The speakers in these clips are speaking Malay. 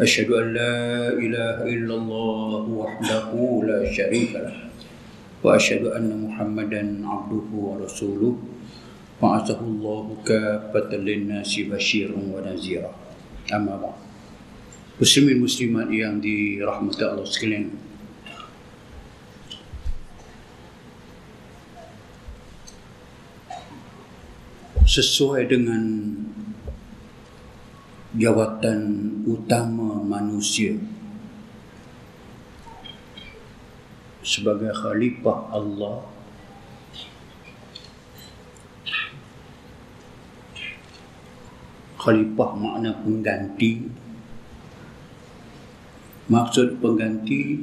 أشهد أن لا إله إلا الله وحده لا شريك له وأشهد أن محمدا عبده ورسوله بعثه الله كافة للناس بشيرا ونذيرا أما بعد Muslim Muslimat yang dirahmati Allah sekalian Sesuai dengan jawatan utama manusia. Sebagai khalifah Allah khalifah makna pengganti. Maksud pengganti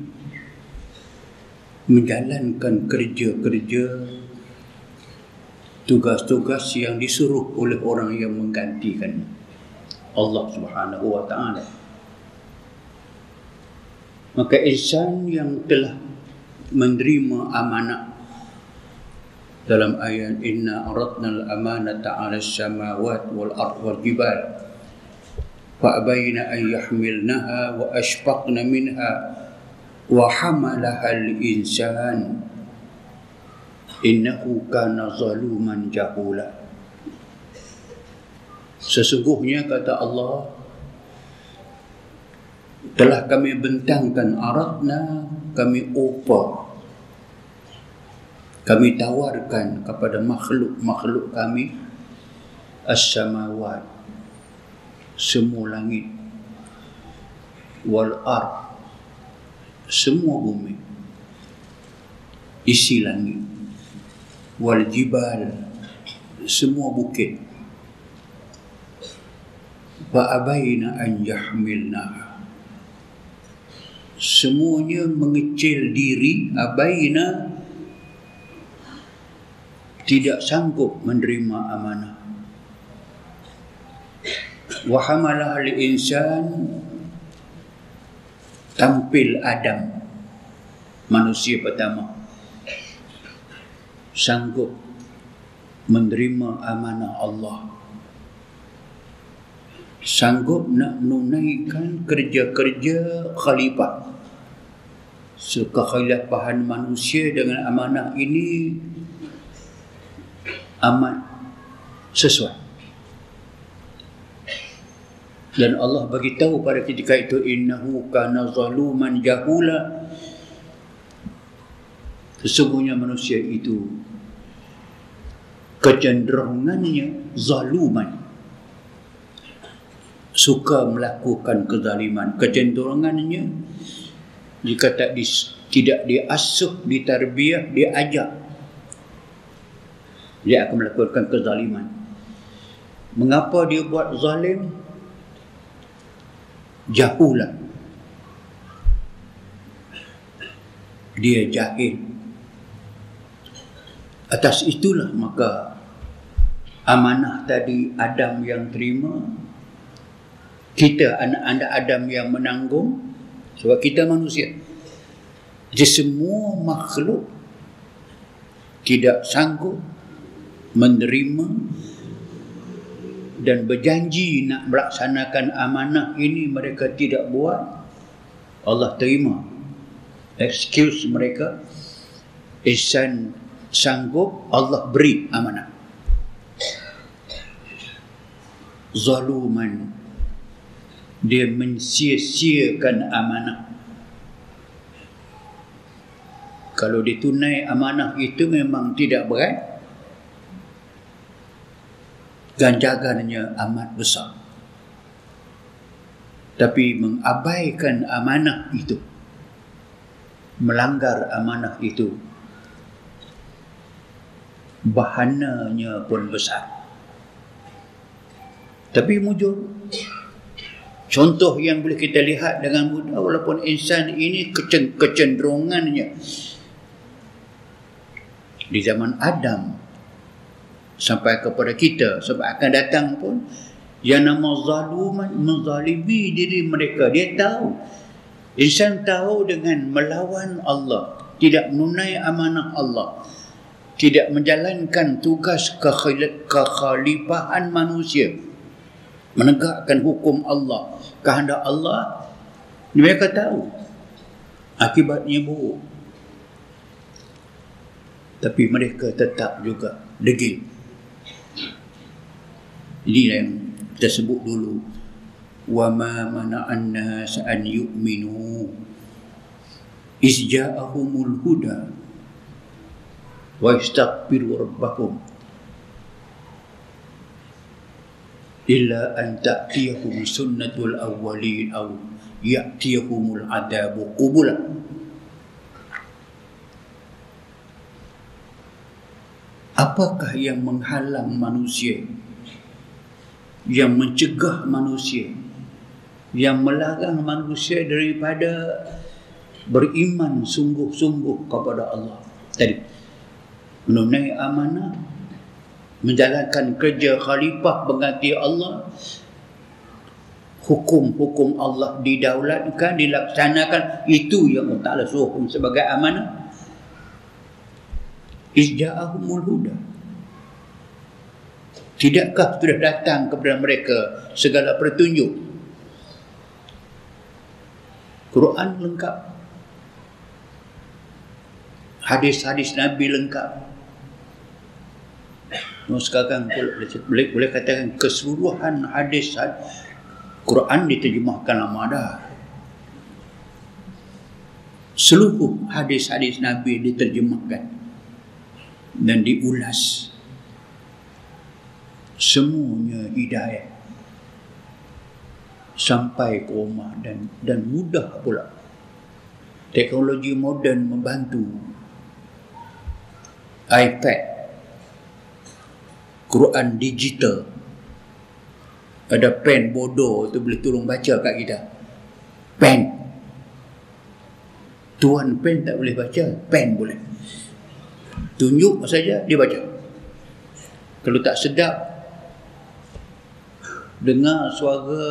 menjalankan kerja-kerja tugas-tugas yang disuruh oleh orang yang menggantikan Allah Subhanahu wa taala. Maka insan yang telah menerima amanah dalam ayat inna aradnal amanata 'ala samawati wal ardh wal jibal fa abayna an yahmilnaha wa ashfaqna minha wa hamalaha al insan innahu kana zaluman jahula. Sesungguhnya kata Allah telah kami bentangkan aratna kami upah kami tawarkan kepada makhluk-makhluk kami as-samawat semua langit wal ar semua bumi isi langit wal jibal semua bukit abaina an yahmilna. Semuanya mengecil diri. Abaina tidak sanggup menerima amanah. Wahamalah al-insan tampil Adam manusia pertama sanggup menerima amanah Allah sanggup nak menunaikan kerja-kerja khalifah. Sekehalifahan manusia dengan amanah ini amat sesuai. Dan Allah bagi tahu pada ketika itu innahu kana zaluman jahula. Sesungguhnya manusia itu kecenderungannya zaluman suka melakukan kezaliman. Kecenderungannya jika tak di, tidak diasuh ditarbiyah diajak dia akan melakukan kezaliman. Mengapa dia buat zalim? Jahulah dia jahil. Atas itulah maka amanah tadi Adam yang terima kita anak-anak Adam yang menanggung sebab kita manusia. Jadi semua makhluk tidak sanggup menerima dan berjanji nak melaksanakan amanah ini mereka tidak buat Allah terima. Excuse mereka. Ihsan sanggup Allah beri amanah. Zaluman dia mensia-siakan amanah. Kalau ditunai amanah itu memang tidak berat. Ganjarannya amat besar. Tapi mengabaikan amanah itu melanggar amanah itu bahananya pun besar. Tapi mujur contoh yang boleh kita lihat dengan mudah walaupun insan ini kecenderungannya. Di zaman Adam sampai kepada kita sebab akan datang pun yang nama zaluman menzalimi diri mereka. Dia tahu insan tahu dengan melawan Allah tidak menunai amanah Allah tidak menjalankan tugas kekhalifahan manusia menegakkan hukum Allah kehendak Allah mereka tahu. Akibatnya buruk. Tapi mereka tetap juga degil. Ini yang kita sebut dulu. Wa ma mana'an nas an yu'minu. Iz ja'ahumul huda wa istaghfiru rabbakum illa an ta'tiyahum sunnatul awwalin aw ya'tiyahumul adabu qubula apakah yang menghalang manusia yang mencegah manusia yang melarang manusia daripada beriman sungguh-sungguh kepada Allah? Tadi menunai amanah menjalankan kerja khalifah pengganti Allah hukum-hukum Allah didaulatkan dilaksanakan itu yang Allah suruh sebagai amanah. Izja'ahumul huda. Tidakkah sudah datang kepada mereka segala petunjuk? Quran lengkap. Hadis-hadis Nabi lengkap sekarang boleh, boleh katakan keseluruhan hadis Quran diterjemahkan lama dah. Seluruh hadis-hadis Nabi diterjemahkan dan diulas. Semuanya hidayah sampai ke rumah dan dan mudah pula. Teknologi moden membantu. iPad Quran digital. Ada pen bodoh tu boleh tolong baca kat kita. Pen. Tuan pen tak boleh baca pen boleh. Tunjuk saja dia baca. Kalau tak sedap dengar suara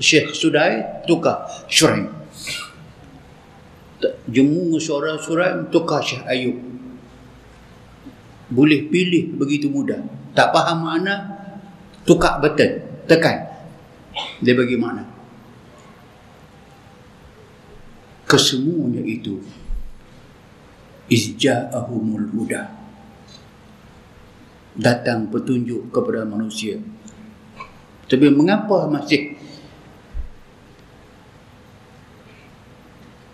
Syekh Sudai tukar Syuraim jemu suara Syuraim tukar Syekh Ayub. Boleh pilih begitu mudah tak faham makna tukar betul tekan. Dia bagi makna. Kesemuanya itu izja'ahumul huda. Datang petunjuk kepada manusia. Tapi mengapa masih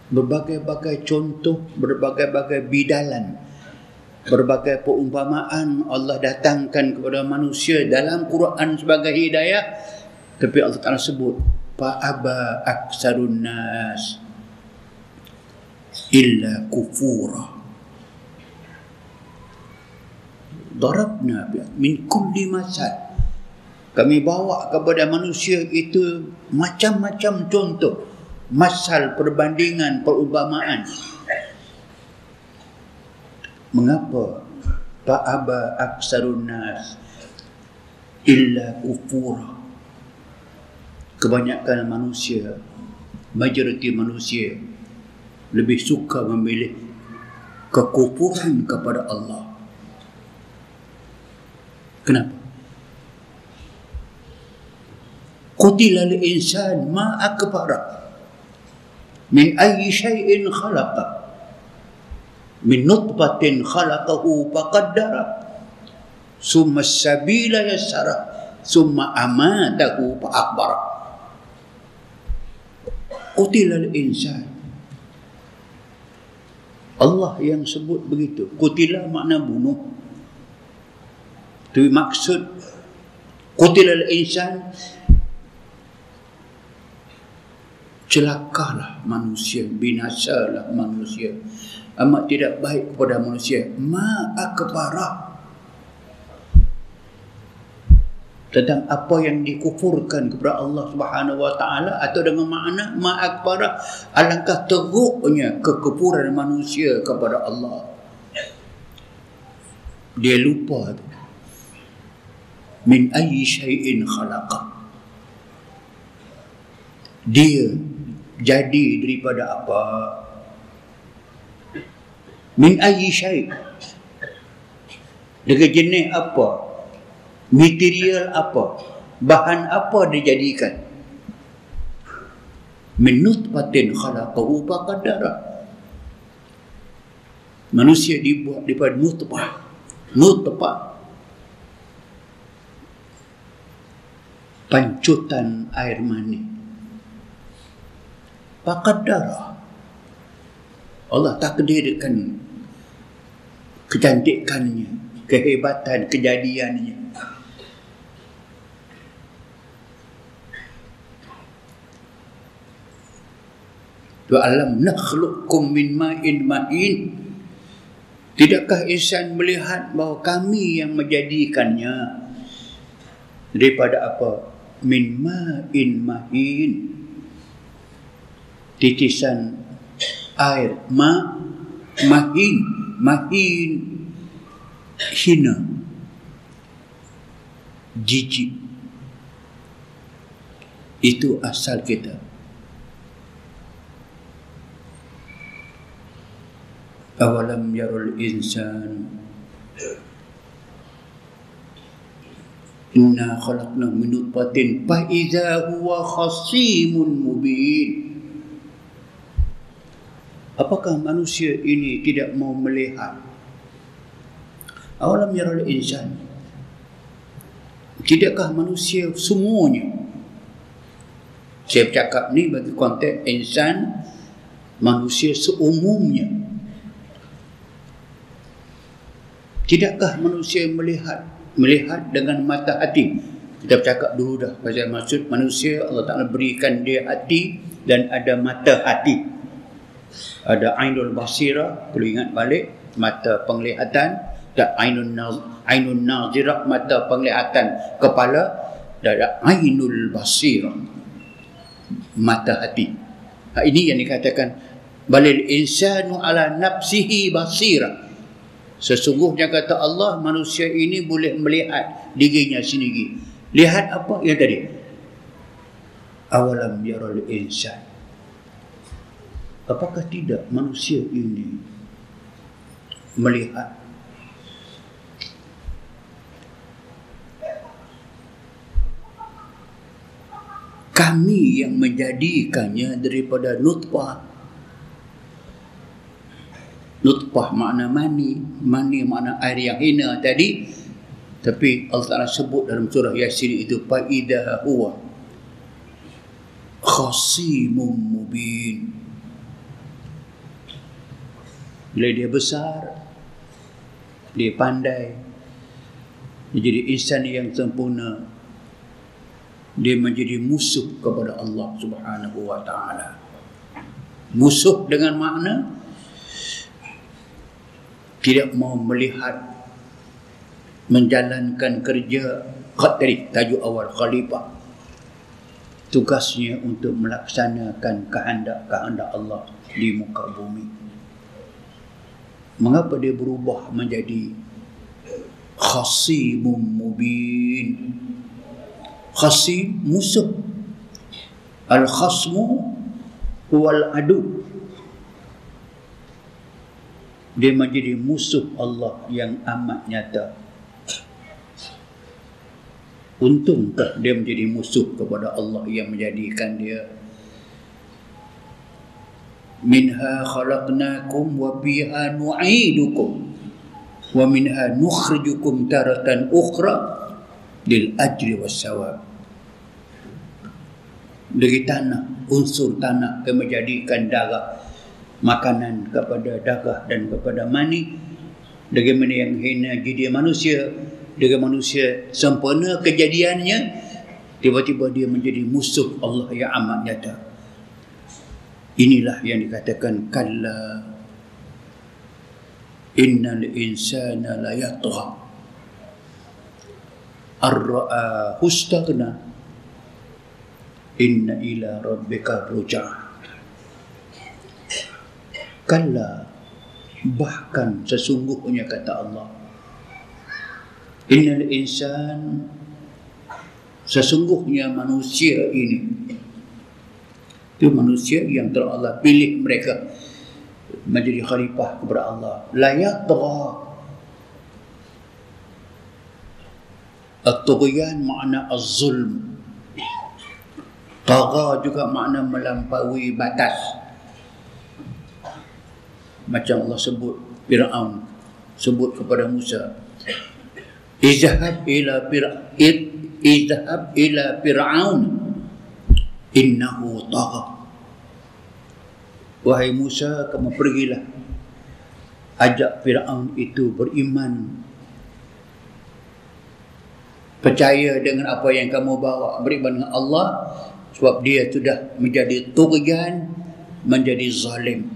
berbagai-bagai contoh berbagai-bagai bidalan berbagai perumpamaan Allah datangkan kepada manusia dalam Quran sebagai hidayah. Tapi Allah Taala sebut fa aba aksarun nas illa kufura. Darabna min kulli masal. Kami bawa kepada manusia itu macam-macam contoh masal perbandingan perumpamaan mengapa? Ta'aba aksarun nas illa kufura kebanyakan manusia majoriti manusia lebih suka memilih kekufuran kepada Allah. Kenapa? Qutila al-insan ma akbara min ayyi shay'in khalaqa min nutfatin khalaqahu faqaddara. Summa sabila yassara summa amatahu fa akbara qutila al-insan. Allah yang sebut begitu. Qutila makna bunuh. Itu maksud qutila al-insan celakalah manusia binasalah manusia amat tidak baik kepada manusia. Ma akbara. Tentang apa yang dikufurkan kepada Allah Subhanahu wa taala atau dengan makna ma akbara alangkah teruknya kekufuran manusia kepada Allah. Dia lupa min ayyi syai'in khalaqa. Dia jadi daripada apa min ayyi syai' dengan jenis apa? Material apa? Bahan apa dijadikan min nutfatin khalaqahu faqadara manusia dibuat daripada nutfah. Nutfah. Pancutan air mani. Faqadara Allah takdirkan kecantikannya kehebatan kejadiannya. Wa alam nakhluqukum min ma'in ma'in. Tidakkah insan melihat bahawa kami yang menjadikannya daripada apa? Min ma'in ma'in. Titisan air ma ma'in mahin hina jijik. Itu asal kita. Awalam yarul insan. Inna khalaqna min nutfatin fa idza huwa khasimun mubin. Apakah manusia ini tidak mau melihat? Awalam yaral insan. Tidakkah manusia semuanya? Saya bercakap ni bagi konteks insan manusia seumumnya Tidakkah manusia melihat melihat dengan mata hati? Kita bercakap dulu dah pasal maksud manusia Allah Taala berikan dia hati dan ada mata hati. Ada ainul basira, perlu ingat balik mata penglihatan dan ainun naz ainun nazirah mata penglihatan kepala dan ada ainul basira mata hati. Ha, ini yang dikatakan balil insanu ala nafsihi basira. Sesungguhnya kata Allah manusia ini boleh melihat dirinya sendiri. Lihat apa yang tadi? Awalam yaral insan. Apakah tidak manusia ini melihat? Kami yang menjadikannya daripada nutfah. Nutfah makna mani mani makna air yang hina tadi. Tapi Allah Taala sebut dalam surah Yasin itu fa idza huwa khasimun mubin bila dia besar dia pandai dia jadi insan yang sempurna dia menjadi musuh kepada Allah Subhanahu wa taala. Musuh dengan makna tidak mau melihat menjalankan kerja tadi tajuk awal khalifah. Tugasnya untuk melaksanakan kehendak-kehendak Allah di muka bumi mengapa dia berubah menjadi khasimum mubin? Khasim musuh al khasmu wal adu. Dia menjadi musuh Allah yang amat nyata. Untungkah dia menjadi musuh kepada Allah yang menjadikan dia Minha khalaqnakum wa biha nu'idukum. Wa minha nukhrijukum taratan ukhra lil ajri was sawab. Dari tanah unsur tanah yang menjadikan darah makanan kepada dagah dan kepada mani. Bagaimana yang hina jadi manusia? Dengan manusia sempurna kejadiannya tiba-tiba dia menjadi musuh Allah yang amat nyata inilah yang dikatakan kalla innal insana la yatgha. Ar-ra'a hustagna. Inna ila rabbika rujaa. Kalla bahkan sesungguhnya kata Allah innal insan sesungguhnya manusia ini itu manusia yang telah Allah pilih mereka menjadi khalifah kepada Allah la yatgha At-tughyan makna az-zulm. Tagha juga makna melampaui batas. Macam Allah sebut Fir'aun sebut kepada Musa Izhab ila Fir'aun Izhab ila Fir'aun innahu tagha. Wahai Musa kamu pergilah. Ajak Fir'aun itu beriman. Percaya dengan apa yang kamu bawa beriman dengan Allah sebab dia sudah menjadi tughyan menjadi zalim.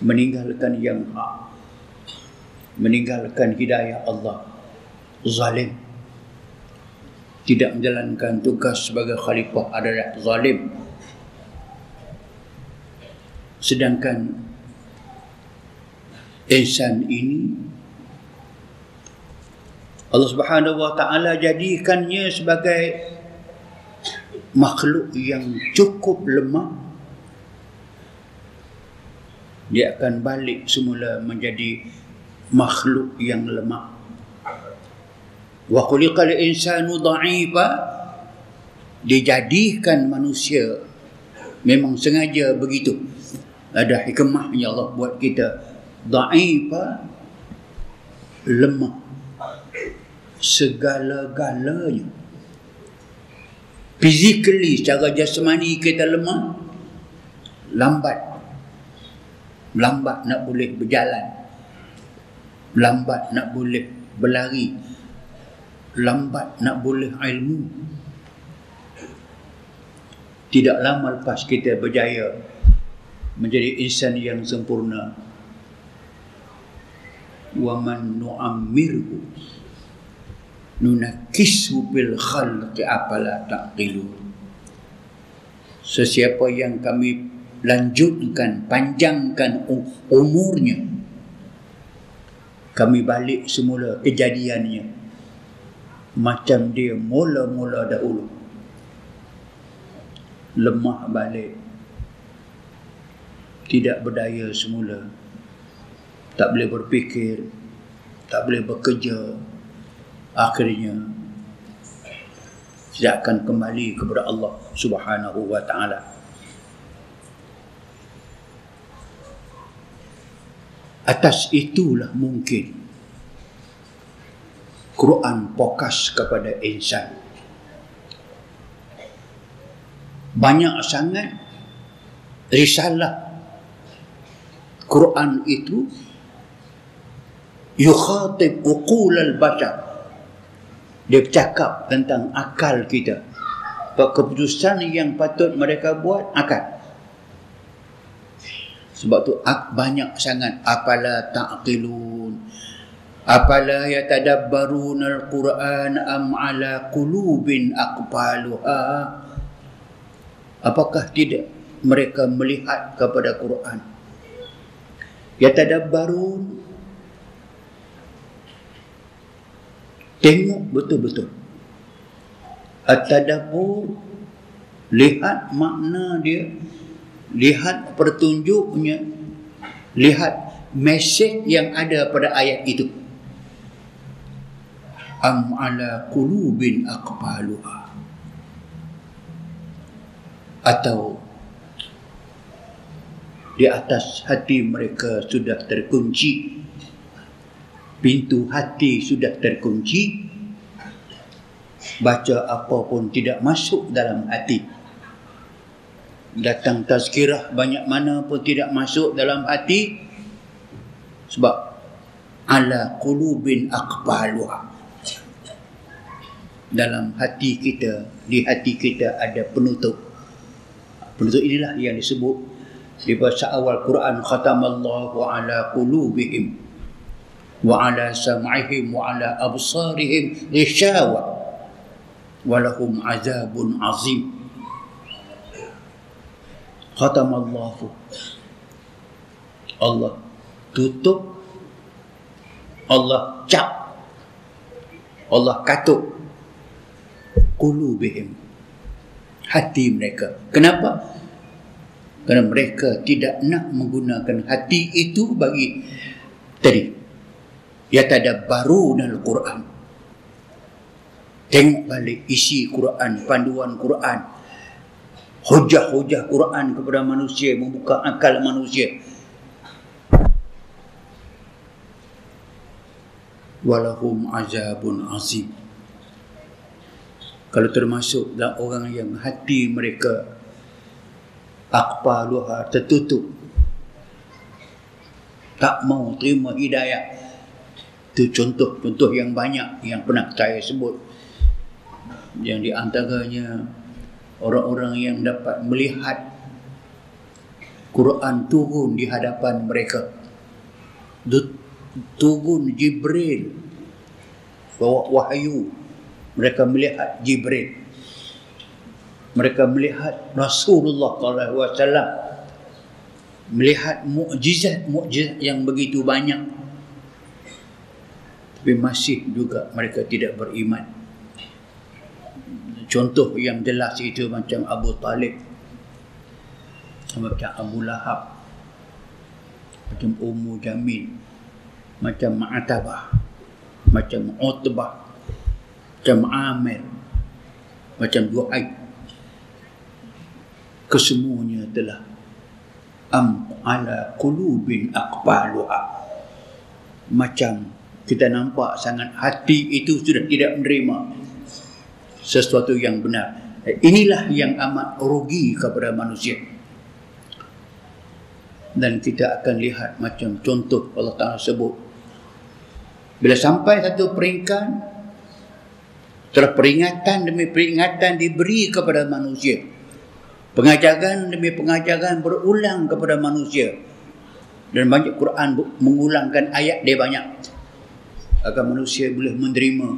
Meninggalkan yang hak. Meninggalkan hidayah Allah. Zalim tidak menjalankan tugas sebagai khalifah adalah zalim. Sedangkan insan ini Allah Subhanahu Wa Taala jadikannya sebagai makhluk yang cukup lemah. Dia akan balik semula menjadi makhluk yang lemah wa khuliqal insanu dha'ifa dijadikan manusia memang sengaja begitu ada hikmahnya Allah buat kita dha'ifa lemah segala-galanya. Physically, secara jasmani kita lemah, lambat. Lambat nak boleh berjalan. Lambat nak boleh berlari. Lambat nak boleh ilmu. Tidak lama lepas kita berjaya menjadi insan yang sempurna. Wa man nu'ammirhu nunakisu bil khalqi apala taqilun sesiapa yang kami lanjutkan panjangkan umurnya kami balik semula kejadiannya macam dia mula-mula dahulu. Lemah balik. Tidak berdaya semula. Tak boleh berfikir. Tak boleh bekerja. Akhirnya tidak akan kembali kepada Allah Subhanahu wa taala. Atas itulah mungkin Quran fokus kepada insan. Banyak sangat risalah Quran itu yukhatib uqul al-bashar dia bercakap tentang akal kita. Keputusan yang patut mereka buat akal. Sebab tu banyak sangat apala ta'qilun. Apala yatadabbarun al-Quran am ala qulubin aqbaluha. Apakah tidak mereka melihat kepada Quran? Yatadabbarun Tengok betul-betul. At-tadabbur lihat makna dia, lihat pertunjuknya, lihat mesej yang ada pada ayat itu. Am ala qulubin aqbaluha. Atau di atas hati mereka sudah terkunci pintu hati sudah terkunci baca apa pun tidak masuk dalam hati datang tazkirah banyak mana pun tidak masuk dalam hati sebab ala qulubin aqbaluha dalam hati kita di hati kita ada penutup. Penutup inilah yang disebut di bahasa awal Quran khatamallahu ala qulubihim wa ala sam'ihim wa ala absarihim ghishawa wa lahum azabun azim. Khatam Allah Allah tutup Allah cap Allah katuk qulubihim. Hati mereka. Kenapa? Kerana mereka tidak nak menggunakan hati itu bagi tadi. Ya baru dalam Quran. Tengok balik isi Quran panduan Quran. Hujah-hujah Quran kepada manusia membuka akal manusia. Walahum azabun azim kalau termasuk dalam orang yang hati mereka akpaluha tertutup. Tak mau terima hidayah. Itu contoh-contoh yang banyak yang pernah saya sebut. Yang di antaranya orang-orang yang dapat melihat Quran turun di hadapan mereka. Turun Jibril bawa wahyu mereka melihat Jibril. Mereka melihat Rasulullah wasallam. Melihat mukjizat-mukjizat yang begitu banyak. Tapi masih juga mereka tidak beriman. Contoh yang jelas itu macam Abu Talib macam Abu Lahab macam Ummu Jamil macam Ma'atabah macam Utbah macam Amir macam Duhaib kesemuanya telah am ala qulubin aqbaluha. Macam kita nampak sangat hati itu sudah tidak menerima sesuatu yang benar. Inilah yang amat rugi kepada manusia. Dan kita akan lihat macam contoh Allah Ta'ala sebut. Bila sampai satu peringkat Terperingatan demi peringatan diberi kepada manusia. Pengajaran demi pengajaran berulang kepada manusia. Dan banyak Quran mengulangkan ayat dia banyak. Agar manusia boleh menerima.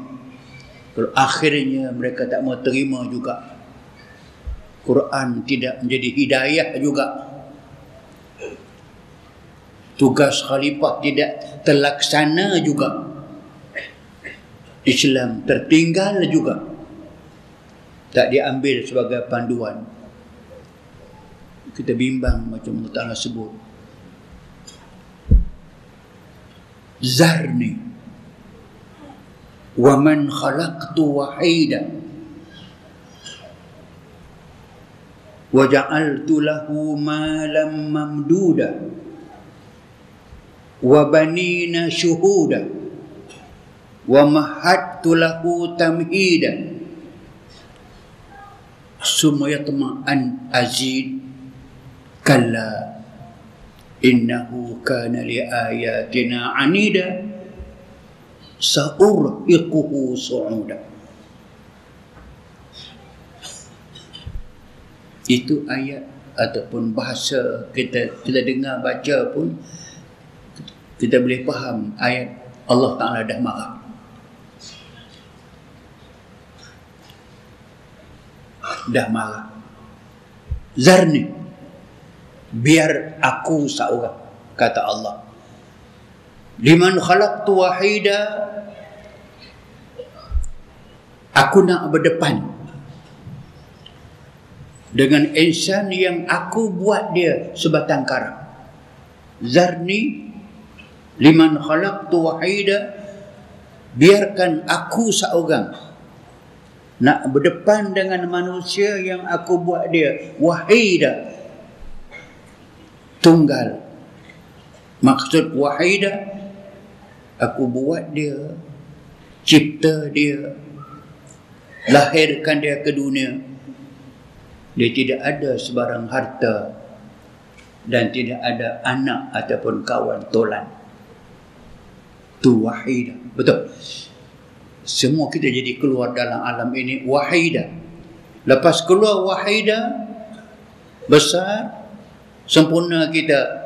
Kalau akhirnya mereka tak mau terima juga. Quran tidak menjadi hidayah juga. Tugas khalifah tidak terlaksana juga. Islam tertinggal juga. Tak diambil sebagai panduan. Kita bimbang macam Allah Ta'ala sebut. Zarni. Wa man khalaqtu wahida. Wa ja'altu lahu malam mamduda. Wa banina syuhuda wa mahattu lahu tamhida summa yatma'an azid kalla innahu kana li ayatina anida. Sa'urhiquhu su'uda. Itu ayat ataupun bahasa kita kita dengar baca pun kita boleh faham ayat Allah Ta'ala dah marah dah marah. Zarni. Biar aku seorang. Kata Allah. Liman khalaqtu wahida. Aku nak berdepan. Dengan insan yang aku buat dia sebatang kara. Zarni. Liman khalaqtu wahida. Biarkan aku seorang nak berdepan dengan manusia yang aku buat dia. Wahida tunggal. Maksud wahida aku buat dia cipta dia lahirkan dia ke dunia. Dia tidak ada sebarang harta dan tidak ada anak ataupun kawan tolan. Tu wahida betul semua kita jadi keluar dalam alam ini wahida lepas keluar wahida besar sempurna kita.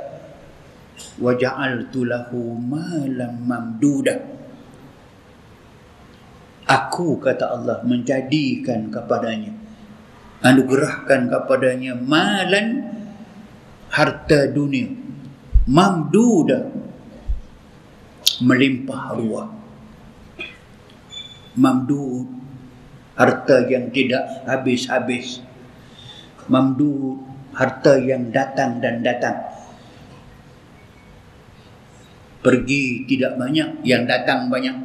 Wa ja'altu lahu malam mamduda. Aku kata Allah menjadikan kepadanya anugerahkan kepadanya malan harta dunia. Mamduda melimpah ruah mamdud harta yang tidak habis-habis. Mamdud harta yang datang dan datang. Pergi tidak banyak yang datang banyak.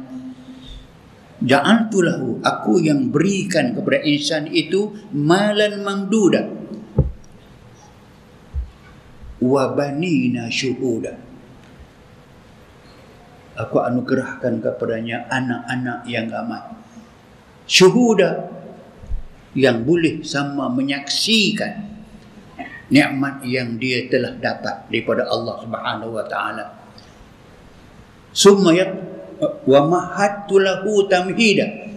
Ja'altu lahu aku yang berikan kepada insan itu malan mamduda. Wa banina aku anugerahkan kepadanya anak-anak yang amat syuhuda yang boleh sama menyaksikan nikmat yang dia telah dapat daripada Allah Subhanahu wa taala. Summa wa mahattu lahu tamhida.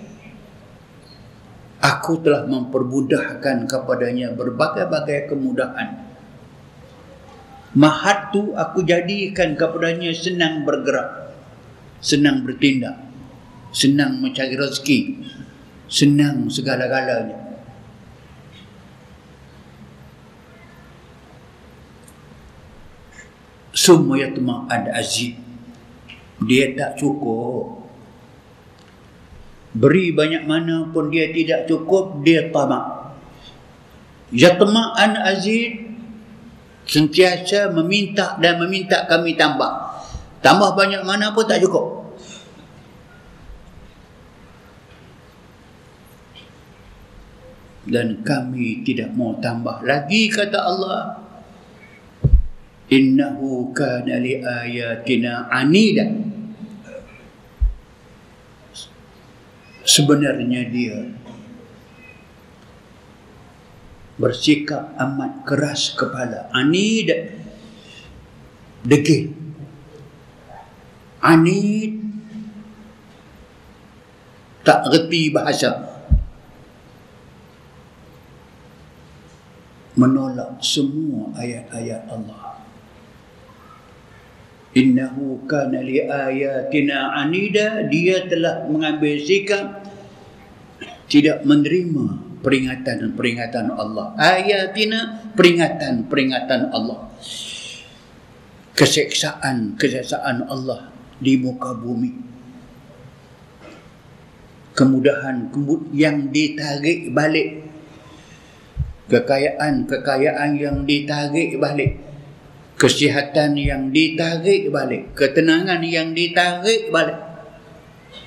Aku telah mempermudahkan kepadanya berbagai-bagai kemudahan. Mahattu aku jadikan kepadanya senang bergerak senang bertindak, senang mencari rezeki, senang segala-galanya. Semua yang ada aziz. Dia tak cukup. Beri banyak mana pun dia tidak cukup, dia tamak. Yatma'an aziz sentiasa meminta dan meminta kami tambah. Tambah banyak mana pun tak cukup. Dan kami tidak mau tambah lagi kata Allah. Innahu kana li ayatina anida. Sebenarnya dia bersikap amat keras kepala. Anida. Degil anid tak reti bahasa. Menolak semua ayat-ayat Allah. Innahu kana li ayatina anida. Dia telah mengambil sikap tidak menerima peringatan-peringatan Allah. Ayatina peringatan-peringatan Allah. Keseksaan-keseksaan Allah di muka bumi. Kemudahan yang ditarik balik. Kekayaan-kekayaan yang ditarik balik. Kesihatan yang ditarik balik. Ketenangan yang ditarik balik.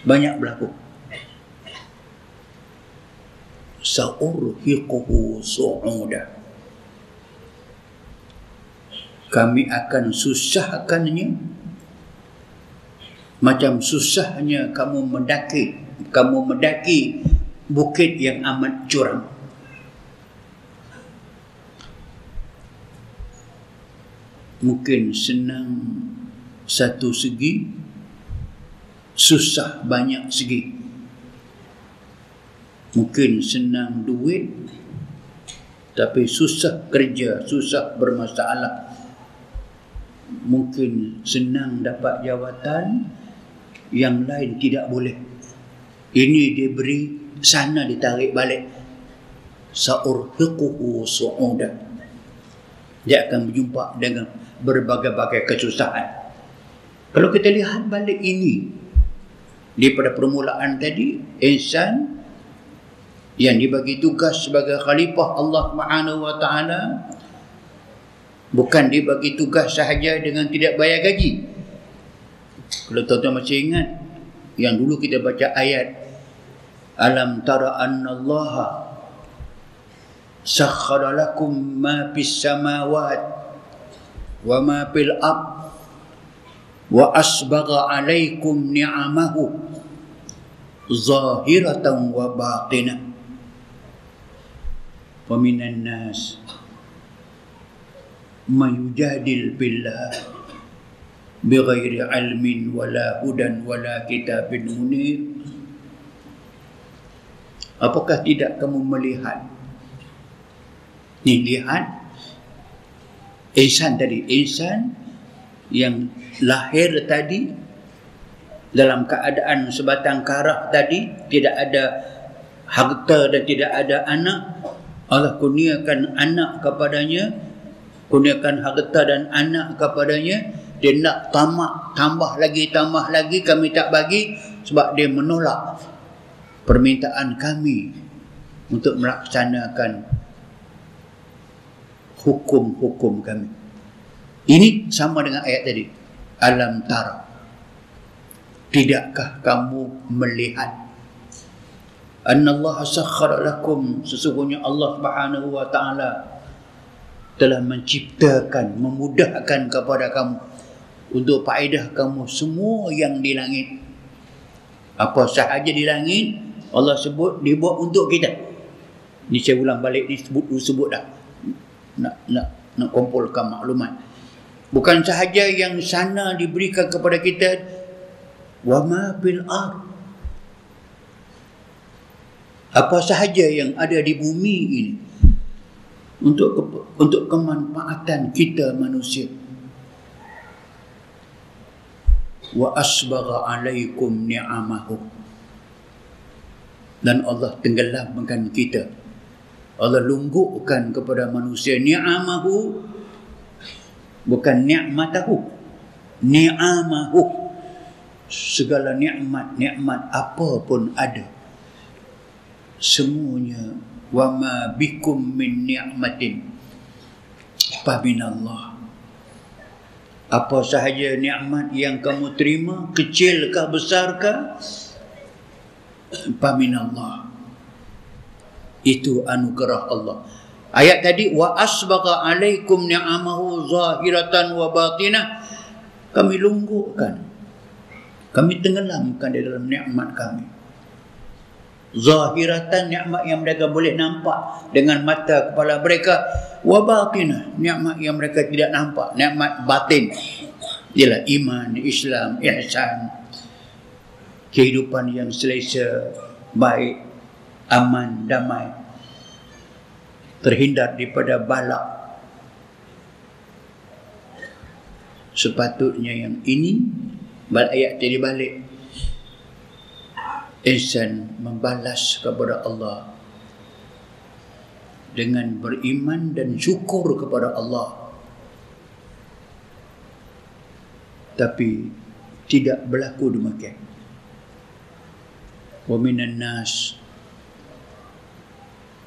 Banyak berlaku. Sa'urhiquhu su'udah. Kami akan susahkannya macam susahnya kamu mendaki. Kamu mendaki bukit yang amat curam. Mungkin senang satu segi susah banyak segi. Mungkin senang duit tapi susah kerja susah bermasalah. Mungkin senang dapat jawatan yang lain tidak boleh. Ini diberi sana ditarik balik. Sa'urhiquhu su'uda dia akan berjumpa dengan berbagai-bagai kesusahan. Kalau kita lihat balik ini daripada permulaan tadi insan yang dibagi tugas sebagai khalifah Allah taala bukan dibagi tugas sahaja dengan tidak bayar gaji kalau tuan-tuan masih ingat yang dulu kita baca ayat Alam tara anna Allah sakhara lakum ma fis samawat wa ma fil ard wa asbagha alaikum ni'amahu zahiratan wa batinah wa minan nas mayujadil billah بغير علم ولا هدى ولا كتاب منير Apakah tidak kamu melihat Ni lihat Insan tadi Insan yang lahir tadi dalam keadaan sebatang kara tadi tidak ada harta dan tidak ada anak Allah kurniakan anak kepadanya kurniakan harta dan anak kepadanya dia nak tamak tambah lagi tambah lagi kami tak bagi sebab dia menolak permintaan kami untuk melaksanakan hukum-hukum kami. Ini sama dengan ayat tadi. Alam tara tidakkah kamu melihat? Annallaha sakhkhara lakum sesungguhnya Allah Subhanahu wa taala telah menciptakan memudahkan kepada kamu untuk faedah kamu semua yang di langit. Apa sahaja di langit Allah sebut dibuat untuk kita. Ni saya ulang balik ni sebut sebut dah. Nak nak nak kumpulkan maklumat. Bukan sahaja yang sana diberikan kepada kita wa ma bil ard. Apa sahaja yang ada di bumi ini. Untuk untuk kemanfaatan kita manusia wa asbagha alaikum ni'amahu. Dan Allah tenggelamkan kita. Allah lunggukkan kepada manusia ni'amahu bukan ni'matahu ni'amahu. Segala nikmat nikmat apa pun ada. Semuanya wa ma bikum min ni'matin. Fa Allah apa sahaja nikmat yang kamu terima kecilkah besarkah? Pamin Allah itu anugerah Allah. Ayat tadi wa asbaqa alaikum ni'amahu zahiratan wa batinah. Kami lungguhkan. Kami tenggelamkan di dalam nikmat kami zahiratan nikmat yang mereka boleh nampak dengan mata kepala mereka. Wa batinah nikmat yang mereka tidak nampak. Nikmat batin. Ialah iman Islam ihsan. Kehidupan yang selesa baik aman damai. Terhindar daripada balak. Sepatutnya yang ini bal ayat jadi balik insan membalas kepada Allah. Dengan beriman dan syukur kepada Allah. Tapi tidak berlaku demikian. Wa minan nas.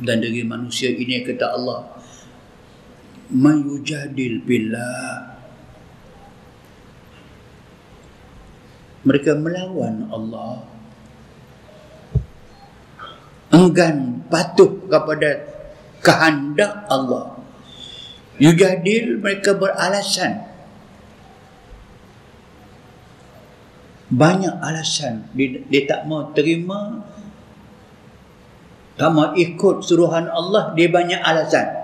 Dan dari manusia ini kata Allah mayujadil billah. Mereka melawan Allah enggan patuh kepada kehendak Allah. Yujadil mereka beralasan. Banyak alasan dia, dia tak mau terima tak mau ikut suruhan Allah dia banyak alasan.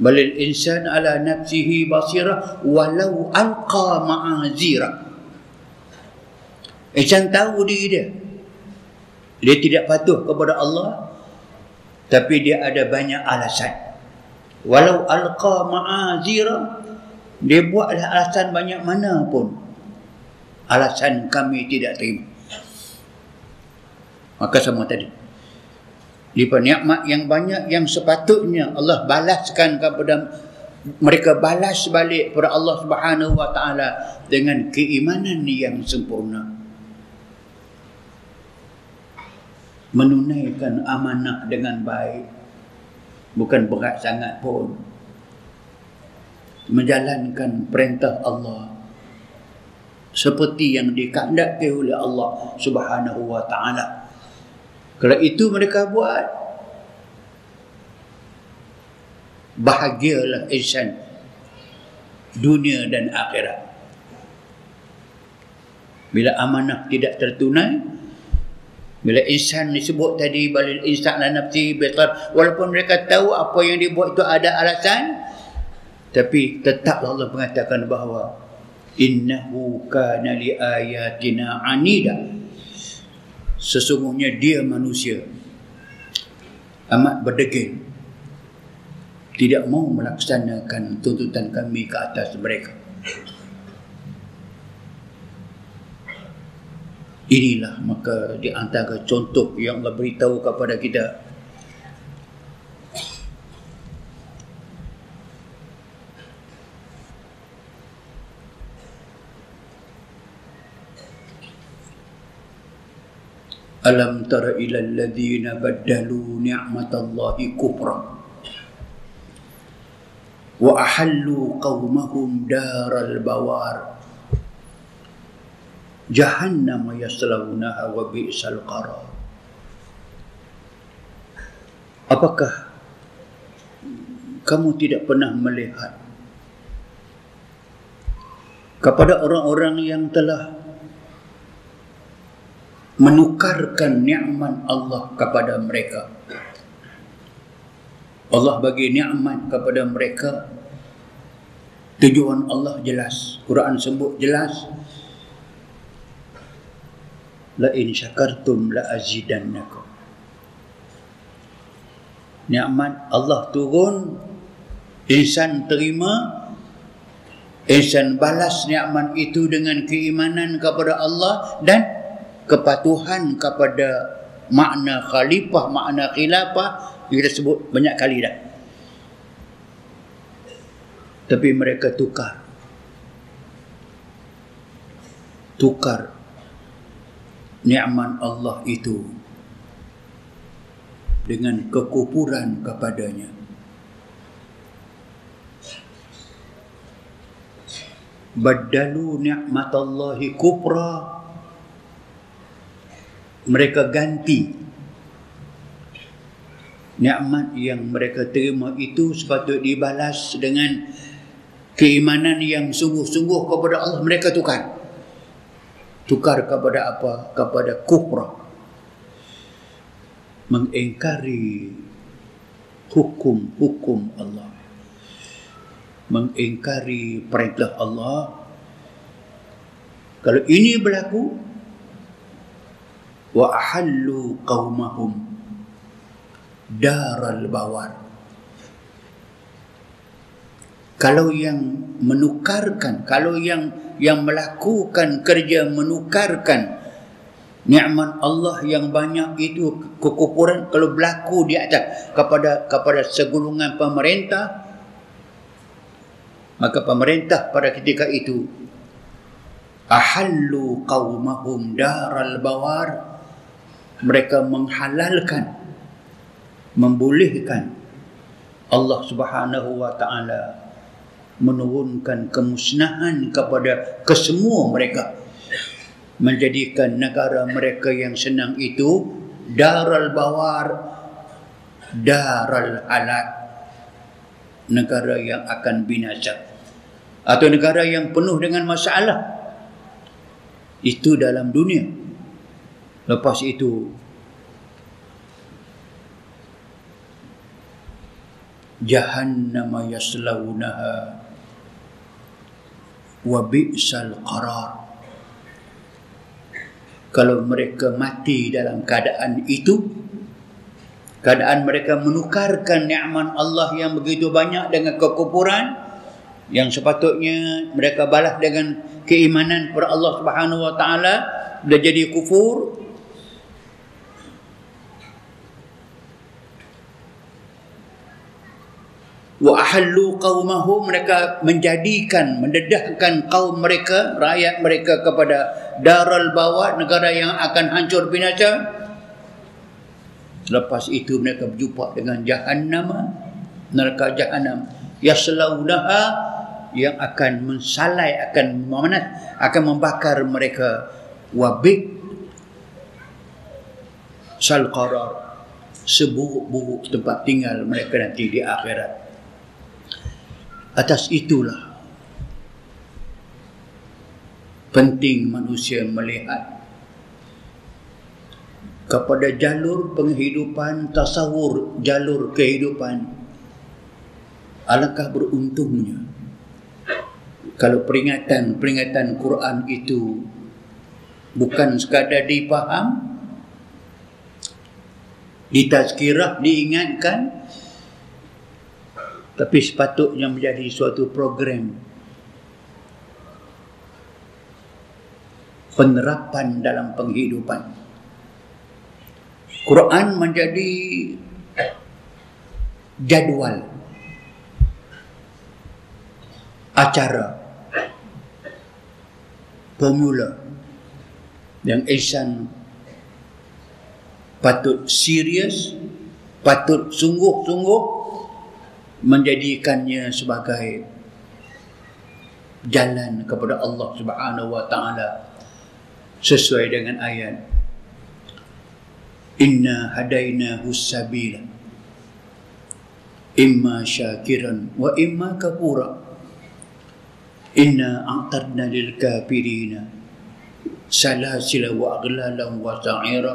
Balil insan ala nafsihi basirah walau alqa ma'azira. Insan tahu diri dia. Dia tidak patuh kepada Allah tapi dia ada banyak alasan. Walau alqa ma'azira dia buatlah alasan banyak mana pun. Alasan kami tidak terima. Maka sama tadi. Di nikmat yang banyak yang sepatutnya Allah balaskan kepada mereka balas balik kepada Allah Subhanahu wa taala dengan keimanan yang sempurna. Menunaikan amanah dengan baik. Bukan berat sangat pun. Menjalankan perintah Allah seperti yang dikehendaki oleh Allah Subhanahu wa taala. Kalau itu mereka buat bahagialah insan dunia dan akhirat. Bila amanah tidak tertunai bila insan disebut tadi balil insan la nafsi betar walaupun mereka tahu apa yang dibuat itu ada alasan tapi tetap Allah mengatakan bahawa innahu kana li ayatina anida. Sesungguhnya dia manusia. Amat berdegil. Tidak mau melaksanakan tuntutan kami ke atas mereka. Inilah maka di antara contoh yang Allah beritahu kepada kita. Alam tara ila alladhina baddalu ni'matallahi kufra. Wa ahallu qaumahum daral bawar yaslawnaha wa bi'sal qarar Apakah kamu tidak pernah melihat kepada orang-orang yang telah menukarkan nikmat Allah kepada mereka. Allah bagi nikmat kepada mereka. Tujuan Allah jelas. Quran sebut jelas. La in syakartum la azidannakum. Nikmat Allah turun, insan terima, insan balas nikmat itu dengan keimanan kepada Allah dan kepatuhan kepada makna khalifah, makna khilafah kita sebut banyak kali dah. Tapi mereka tukar. Tukar nikmat Allah itu dengan kekufuran kepadanya. Badalu nikmat Allahi kufra mereka ganti nikmat yang mereka terima itu sepatut dibalas dengan keimanan yang sungguh-sungguh kepada Allah mereka tukar tukar kepada apa? Kepada kufra mengingkari hukum-hukum Allah. Mengingkari perintah Allah. Kalau ini berlaku wa ahallu qaumahum daral bawar. Kalau yang menukarkan. Kalau yang yang melakukan kerja menukarkan nikmat Allah yang banyak itu kekufuran kalau berlaku di atas kepada kepada segulungan pemerintah maka pemerintah pada ketika itu ahallu qaumahum daral bawar mereka menghalalkan membolehkan Allah Subhanahu wa taala menurunkan kemusnahan kepada kesemua mereka. Menjadikan negara mereka yang senang itu daral bawar daral alat. Negara yang akan binasa. Atau negara yang penuh dengan masalah. Itu dalam dunia. Lepas itu Jahannam yaslaunaha wa bi'sal qarar Kalau mereka mati dalam keadaan itu keadaan mereka menukarkan nikmat Allah yang begitu banyak dengan kekufuran yang sepatutnya mereka balas dengan keimanan kepada Allah Subhanahu wa taala dah jadi kufur wa ahallu qaumahum mereka menjadikan mendedahkan kaum mereka rakyat mereka kepada daral bawah negara yang akan hancur binasa. Lepas itu mereka berjumpa dengan jahannam. Neraka jahannam. Yaslaunaha yang akan mensalai akan memanat akan membakar mereka. Wabik sal qarar. Seburuk-buruk tempat tinggal mereka nanti di akhirat Atas itulah penting manusia melihat kepada jalur penghidupan tasawur jalur kehidupan alangkah beruntungnya kalau peringatan-peringatan Quran itu bukan sekadar dipaham ditazkirah diingatkan tapi sepatutnya menjadi suatu program penerapan dalam penghidupan. Quran menjadi jadual acara formula yang insan patut serius patut sungguh-sungguh menjadikannya sebagai jalan kepada Allah Subhanahu wa taala sesuai dengan ayat Inna hadainahu sabila imma syakiran wa imma kafura Inna a'tadna lil kafirina salasila wa aghlalan wa sa'ira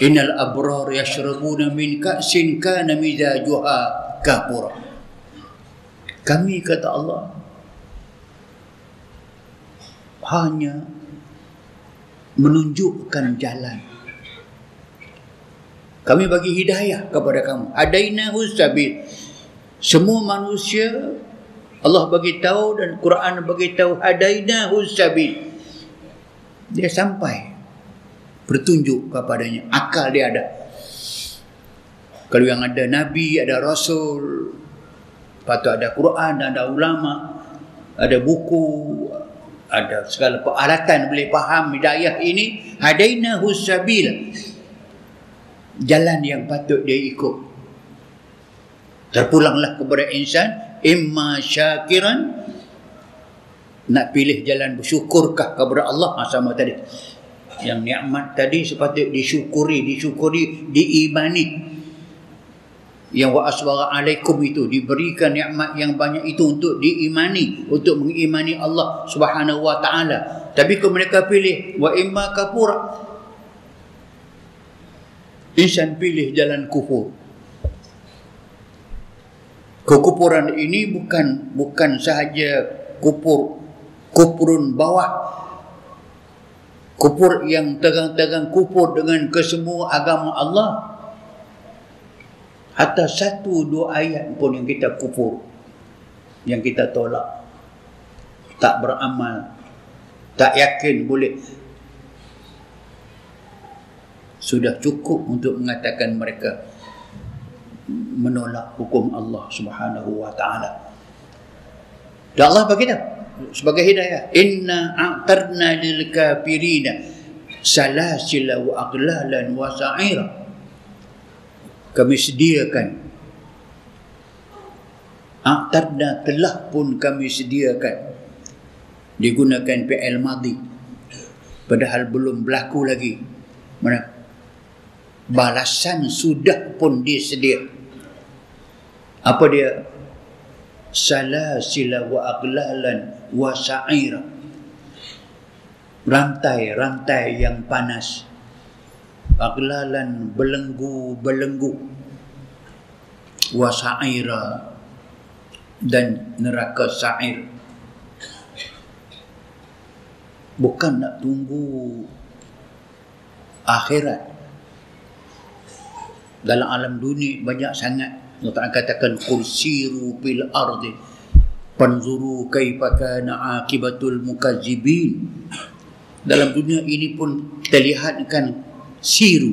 Innal abrar yashrabuna min ka'sin kana mizajuha kafura Kami kata Allah hanya menunjukkan jalan. Kami bagi hidayah kepada kamu. Adainahu sabil semua manusia Allah bagi tahu dan Quran bagi tahu adainahu sabil dia sampai bertunjuk kepadanya. Akal dia ada kalau yang ada nabi ada rasul patut ada Quran ada ulama ada buku ada segala peralatan boleh faham hidayah ini hadaina husabil jalan yang patut dia ikut. Terpulanglah kepada insan imma syakiran nak pilih jalan bersyukurkah kepada Allah ha, sama tadi. Yang nikmat tadi sepatutnya disyukuri disyukuri diimani yang wa asbara alaikum itu diberikan nikmat yang banyak itu untuk diimani untuk mengimani Allah Subhanahu wa taala. Tapi kalau mereka pilih wa imma kafur insan pilih jalan kufur. Kekufuran ini bukan bukan sahaja kufur kufurun bawah. Kufur yang tegang-tegang kufur dengan kesemua agama Allah Hatta satu dua ayat pun yang kita kufur. Yang kita tolak. Tak beramal. Tak yakin boleh. Sudah cukup untuk mengatakan mereka menolak hukum Allah Subhanahu wa taala. Dan Allah bagi tahu sebagai hidayah, inna a'tarna lil kafirina salasila wa aghlalan wa sa'ira kami sediakan Aqtarna telah pun kami sediakan digunakan PL madi. Padahal belum berlaku lagi. Mana? Balasan sudah pun disedia. Apa dia? Salasila wa aglalan wa sa'ira. Rantai-rantai yang panas aglalan belenggu-belenggu wasaira dan neraka sa'ir. Bukan nak tunggu akhirat. Dalam alam dunia banyak sangat. Allah Ta'ala katakan kursiru fil ardi panzuru kaifa kana akibatul mukazzibin dalam dunia ini pun kita lihatkan siru.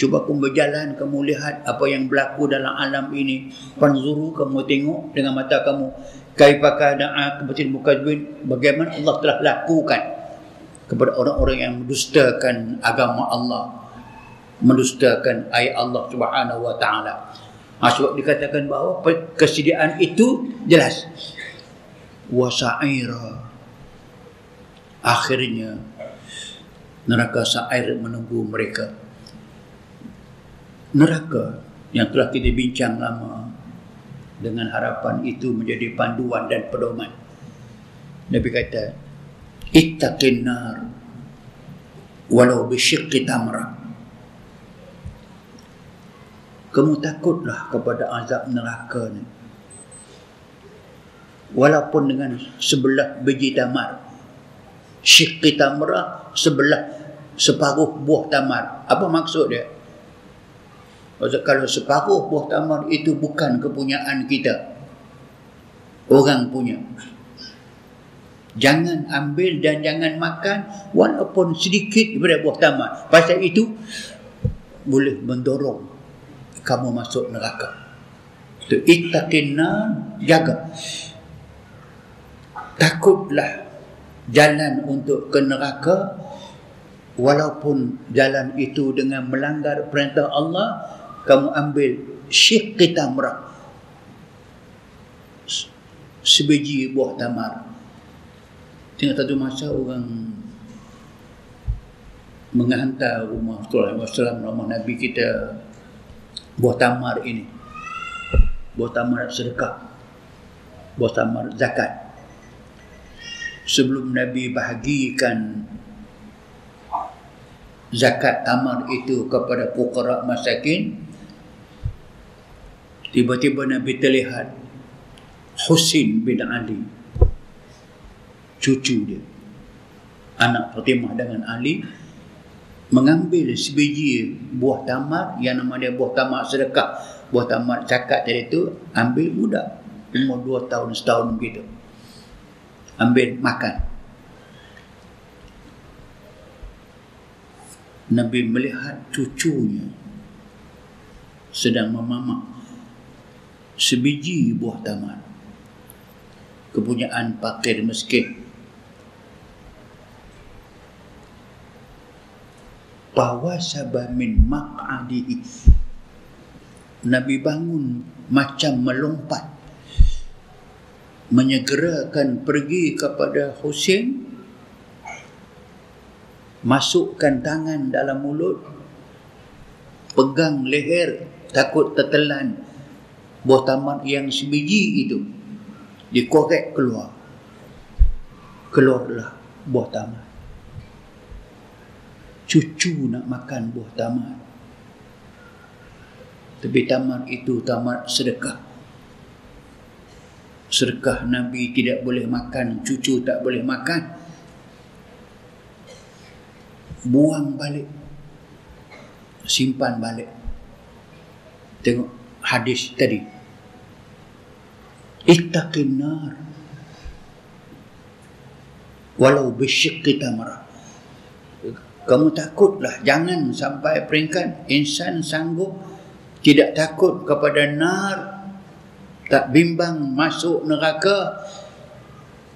Cuba kamu berjalan kamu lihat apa yang berlaku dalam alam ini. Panzuru kamu tengok dengan mata kamu. Kaifaka da'a kebatin mukadzibin bagaimana Allah telah lakukan kepada orang-orang yang mendustakan agama Allah mendustakan ayat Allah Subhanahu wa taala. Ha, sebab dikatakan bahawa kesediaan itu jelas. Wasaira akhirnya neraka sa'ir menunggu mereka. Neraka yang telah kita bincang lama dengan harapan itu menjadi panduan dan pedoman. Nabi kata, Ittaqin nar walau bisyiqqi tamra. Kamu takutlah kepada azab neraka ni. Walaupun dengan sebelah biji tamar. Syiqqi tamra sebelah separuh buah tamar. Apa maksud dia? Maksud, kalau separuh buah tamar itu bukan kepunyaan kita. Orang punya. Jangan ambil dan jangan makan walaupun sedikit daripada buah tamar. Pasal itu boleh mendorong kamu masuk neraka. Itu ittaqinna jaga. Takutlah jalan untuk ke neraka. Walaupun jalan itu dengan melanggar perintah Allah kamu ambil syekh kita merah sebiji buah tamar. Tengok satu masa orang menghantar rumah Rasulullah rumah Nabi kita buah tamar ini. Buah tamar sedekah. Buah tamar zakat sebelum Nabi bahagikan zakat tamar itu kepada fukara masakin Tiba-tiba Nabi terlihat Husin bin Ali Cucu dia. Anak Fatimah dengan Ali Mengambil sebiji buah tamar Yang nama dia buah tamar sedekah. Buah tamar cakat tadi itu Ambil budak Umur dua tahun setahun begitu Ambil makan. Nabi melihat cucunya sedang memamak sebiji buah taman. Kepunyaan pakir miskin. Bahwa min maq'adihi. Nabi bangun macam melompat menyegerakan pergi kepada Husin masukkan tangan dalam mulut pegang leher takut tertelan buah tamat yang sebiji itu dikorek keluar. Keluarlah buah tamat cucu nak makan buah tamat tapi tamat itu tamat sedekah sedekah Nabi tidak boleh makan cucu tak boleh makan. Buang balik. Simpan balik. Tengok hadis tadi. Ittaqin nar. Walau bisyikki tamrah kamu takutlah jangan sampai peringkat insan sanggup tidak takut kepada nar tak bimbang masuk neraka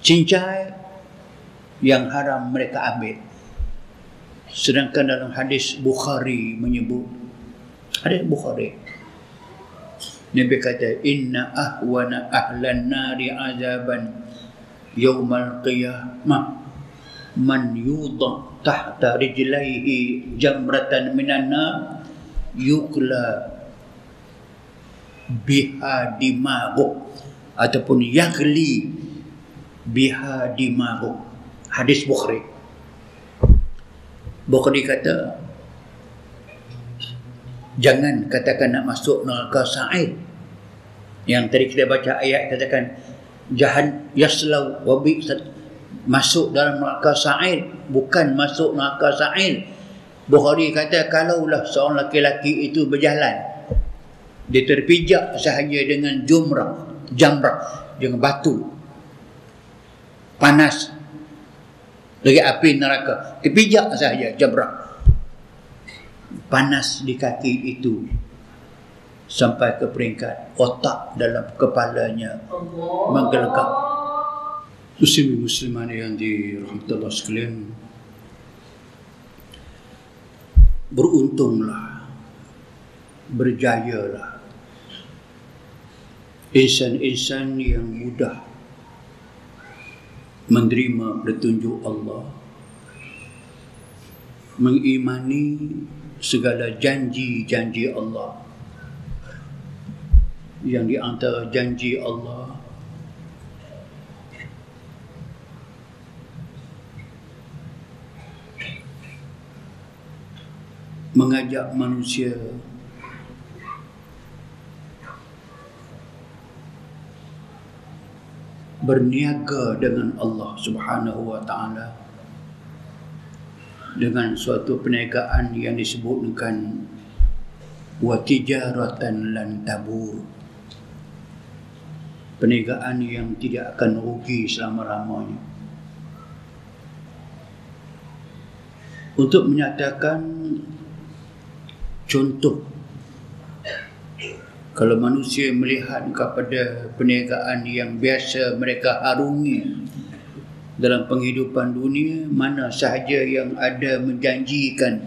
cincai yang haram mereka ambil. Sedangkan dalam hadis Bukhari menyebut hadis Bukhari Nabi kata inna ahwana ahlan nari azaban yaumal qiyamah. Man yudha tahta rijlaihi jamratan minan nar yukla biha dimahu ataupun yaghli biha dimahu hadis Bukhari. Bukhari kata jangan katakan nak masuk neraka sa'id. Yang tadi kita baca ayat katakan jahan yaslau wa bi masuk dalam neraka sa'id bukan masuk neraka sa'id. Bukhari kata kalaulah seorang laki-laki itu berjalan dia terpijak sahaja dengan jumrah jamrah. Dengan batu. Panas. Dari api neraka. Terpijak sahaja jamrah. Panas di kaki itu. Sampai ke peringkat otak dalam kepalanya menggelegak. Muslim musliman yang dirahmati Allah sekalian beruntunglah berjayalah insan-insan yang mudah menerima petunjuk Allah mengimani segala janji-janji Allah yang di antara janji Allah mengajak manusia berniaga dengan Allah Subhanahu wa taala dengan suatu perniagaan yang disebutkan wa tijaratan lan tabur. Perniagaan yang tidak akan rugi selama-lamanya. Untuk menyatakan contoh kalau manusia melihat kepada perniagaan yang biasa mereka harungi dalam penghidupan dunia mana sahaja yang ada menjanjikan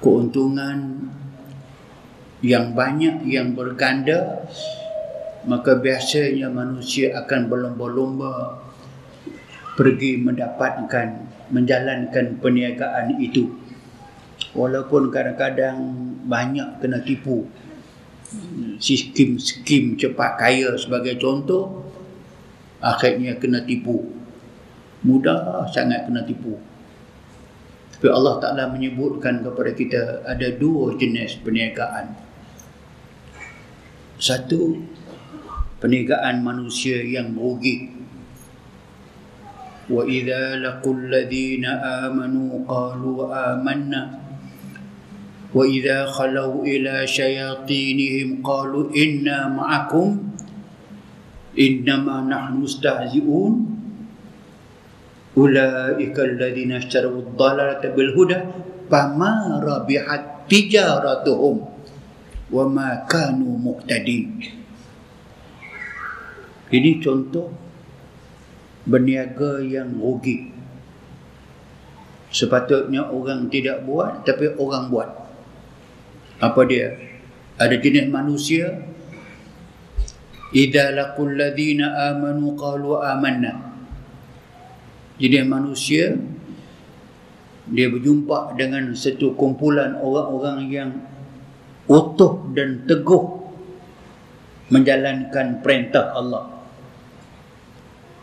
keuntungan yang banyak yang berganda maka biasanya manusia akan berlomba-lomba pergi mendapatkan menjalankan perniagaan itu. Walaupun kadang-kadang banyak kena tipu skim-skim cepat kaya sebagai contoh akhirnya kena tipu. Mudah sangat kena tipu. Tapi Allah Ta'ala menyebutkan kepada kita ada dua jenis perniagaan. Satu, perniagaan manusia yang merugi. Wa idza laqul ladzina amanu qalu ila shayatinihim qalu inna ma'akum. Innama nahnu mustahzi'un. Ulaika alladhina ishtaraw ad-dalalata bil huda fama rabihat tijaratuhum. Wa ma kanu muqtadin. Ini contoh berniaga yang rugi. Sepatutnya orang tidak buat tapi orang buat apa dia? Ada jenis manusia. Idza laqul ladina amanu qalu amanna. Jenis manusia dia berjumpa dengan satu kumpulan orang-orang yang utuh dan teguh menjalankan perintah Allah.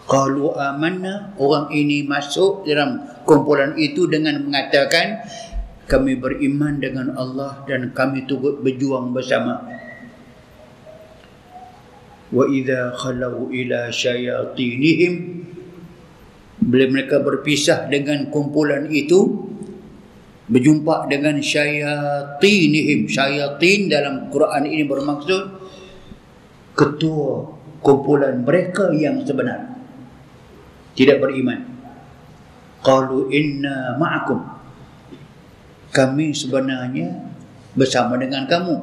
Kalau amanah, orang ini masuk dalam kumpulan itu dengan mengatakan kami beriman dengan Allah dan kami turut berjuang bersama. Wa idza khalu ila syayatinihim. Bila mereka berpisah dengan kumpulan itu berjumpa dengan syayatinihim. Syayatin dalam Quran ini bermaksud ketua kumpulan mereka yang sebenar. Tidak beriman. Qalu inna ma'akum kami sebenarnya bersama dengan kamu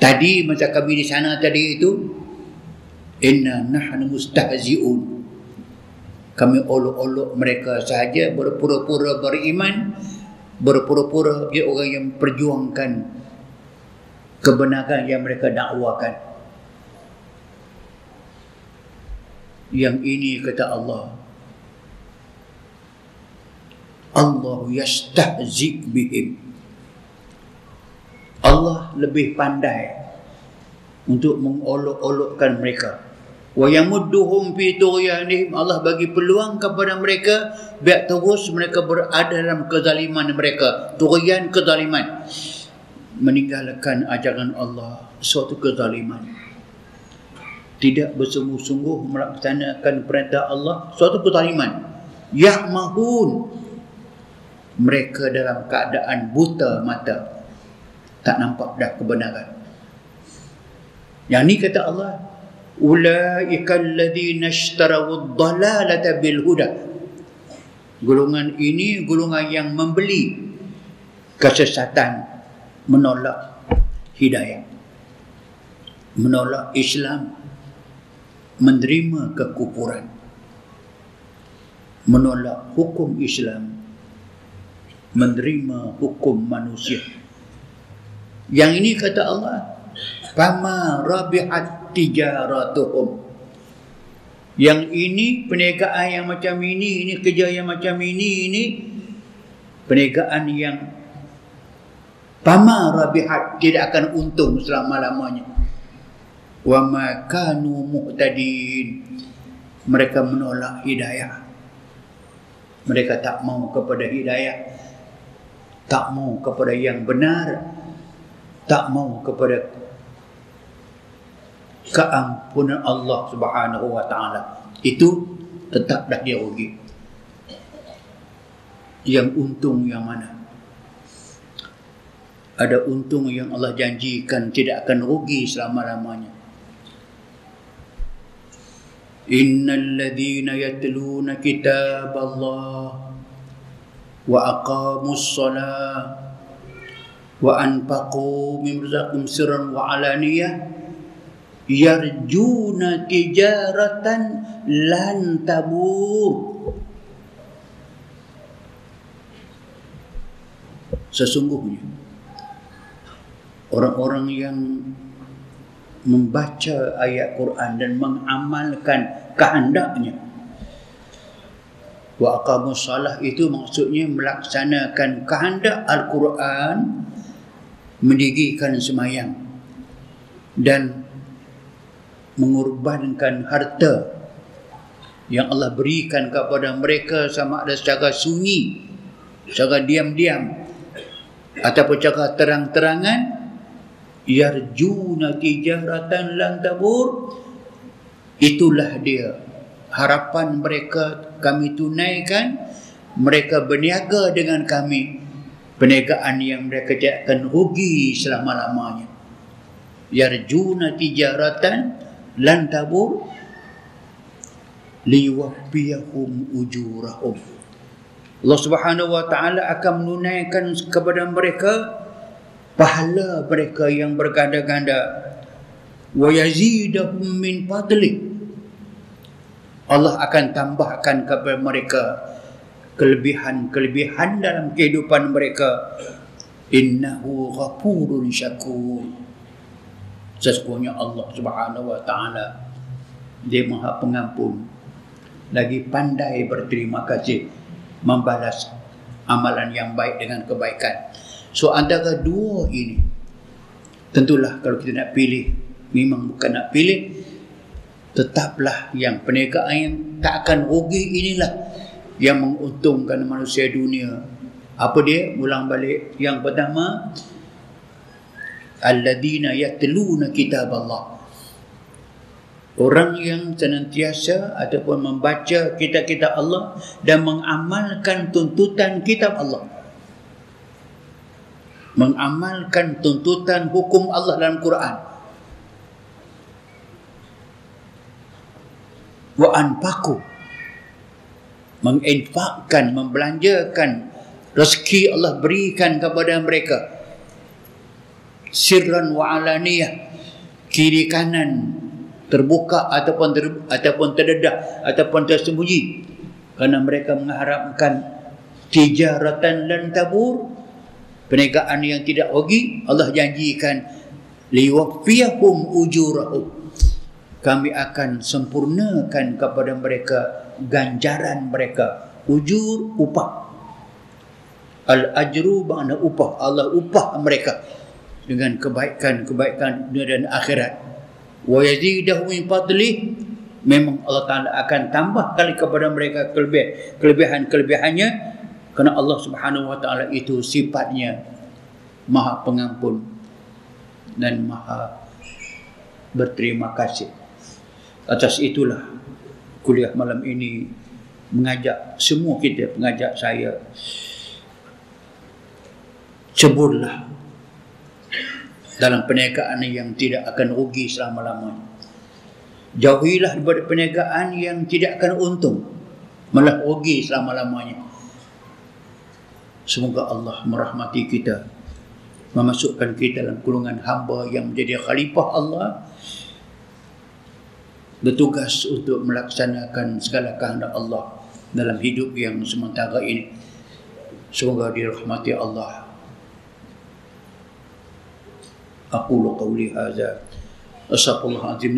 tadi masa kami di sana tadi itu inna nahnu mustahzi'un kami olok-olok mereka sahaja berpura-pura beriman berpura-pura dia orang yang perjuangkan kebenaran yang mereka dakwakan. Yang ini kata Allah. Allah yastahzi bihim. Allah lebih pandai untuk mengolok-olokkan mereka. Wa yamudduhum fi tughyanihim. Allah bagi peluang kepada mereka biar terus mereka berada dalam kezaliman mereka. Tughyan kezaliman. Meninggalkan ajaran Allah suatu kezaliman. Tidak bersungguh-sungguh melaksanakan perintah Allah suatu kezaliman. Ya'mahun mereka dalam keadaan buta mata tak nampak dah kebenaran. Yang ni kata Allah ulaika alladhina ishtaraw ad-dalalata bil huda golongan ini golongan yang membeli kesesatan menolak hidayah menolak Islam menerima kekufuran menolak hukum Islam menerima hukum manusia. Yang ini kata Allah fama rabihat tijaratuhum. Yang ini perniagaan yang macam ini ini kerja yang macam ini ini perniagaan yang pama rabihat tidak akan untung selama-lamanya. Wa ma kanu muhtadin mereka menolak hidayah. Mereka tak mau kepada hidayah tak mau kepada yang benar. Tak mau kepada keampunan Allah Subhanahu wa taala. Itu tetap dah dia rugi. Yang untung yang mana? Ada untung yang Allah janjikan tidak akan rugi selama-lamanya. Innal ladzina yatluna kitab Wa anfaqu min rizqihim sirran wa alaniyah. Yarjuna tijaratan lan tabur. Sesungguhnya orang-orang yang membaca ayat Quran dan mengamalkan kehendaknya wa aqamus salah itu maksudnya melaksanakan kehendak Al-Quran mendirikan semayang dan mengorbankan harta yang Allah berikan kepada mereka sama ada secara sunyi, secara diam-diam ataupun secara terang-terangan. Yarjuna tijaratan lan tabur. Itulah dia harapan mereka kami tunaikan mereka berniaga dengan kami perniagaan yang mereka tidak akan rugi selama-lamanya. Yarjuna tijaratan lan tabur liwaffiyahum ujurahum. Allah Subhanahu wa taala akan menunaikan kepada mereka pahala mereka yang berganda-ganda. Wa yazidahum min fadli Allah akan tambahkan kepada mereka kelebihan-kelebihan dalam kehidupan mereka. Innahu ghafurun syakur. Sesungguhnya Allah Subhanahu wa taala dia Maha Pengampun lagi pandai berterima kasih membalas amalan yang baik dengan kebaikan. So antara dua ini tentulah kalau kita nak pilih memang bukan nak pilih tetaplah yang perniagaan yang tak akan rugi inilah yang menguntungkan manusia dunia. Apa dia? Ulang balik. Yang pertama alladzina yatluna kitab Allah orang yang senantiasa ataupun membaca kitab-kitab Allah dan mengamalkan tuntutan kitab Allah. Mengamalkan tuntutan hukum Allah dalam Quran wa anfaqu menginfakkan membelanjakan rezeki Allah berikan kepada mereka. Sirran wa alaniyah. Kiri kanan terbuka ataupun ter, ataupun terdedah ataupun tersembunyi. Kerana mereka mengharapkan tijaratan dan tabur perniagaan yang tidak rugi Allah janjikan liwafiyahum ujurahum kami akan sempurnakan kepada mereka ganjaran mereka. Ujur upah. Al ajru makna upah. Allah upah mereka dengan kebaikan-kebaikan dunia dan akhirat. Wa yazidahu min fadli. Memang Allah Taala akan tambah kali kepada mereka kelebihan kelebihan-kelebihannya. Kerana Allah Subhanahu wa taala itu sifatnya Maha Pengampun dan Maha berterima kasih. Atas itulah kuliah malam ini mengajak semua kita, mengajak saya ceburlah dalam perniagaan yang tidak akan rugi selama-lamanya. Jauhilah daripada perniagaan yang tidak akan untung, malah rugi selama-lamanya. Semoga Allah merahmati kita, memasukkan kita dalam golongan hamba yang menjadi khalifah Allah, bertugas untuk melaksanakan segala kehendak Allah dalam hidup yang sementara ini. Semoga dirahmati Allah. Aku قولي هذا أستغفر الله العظيم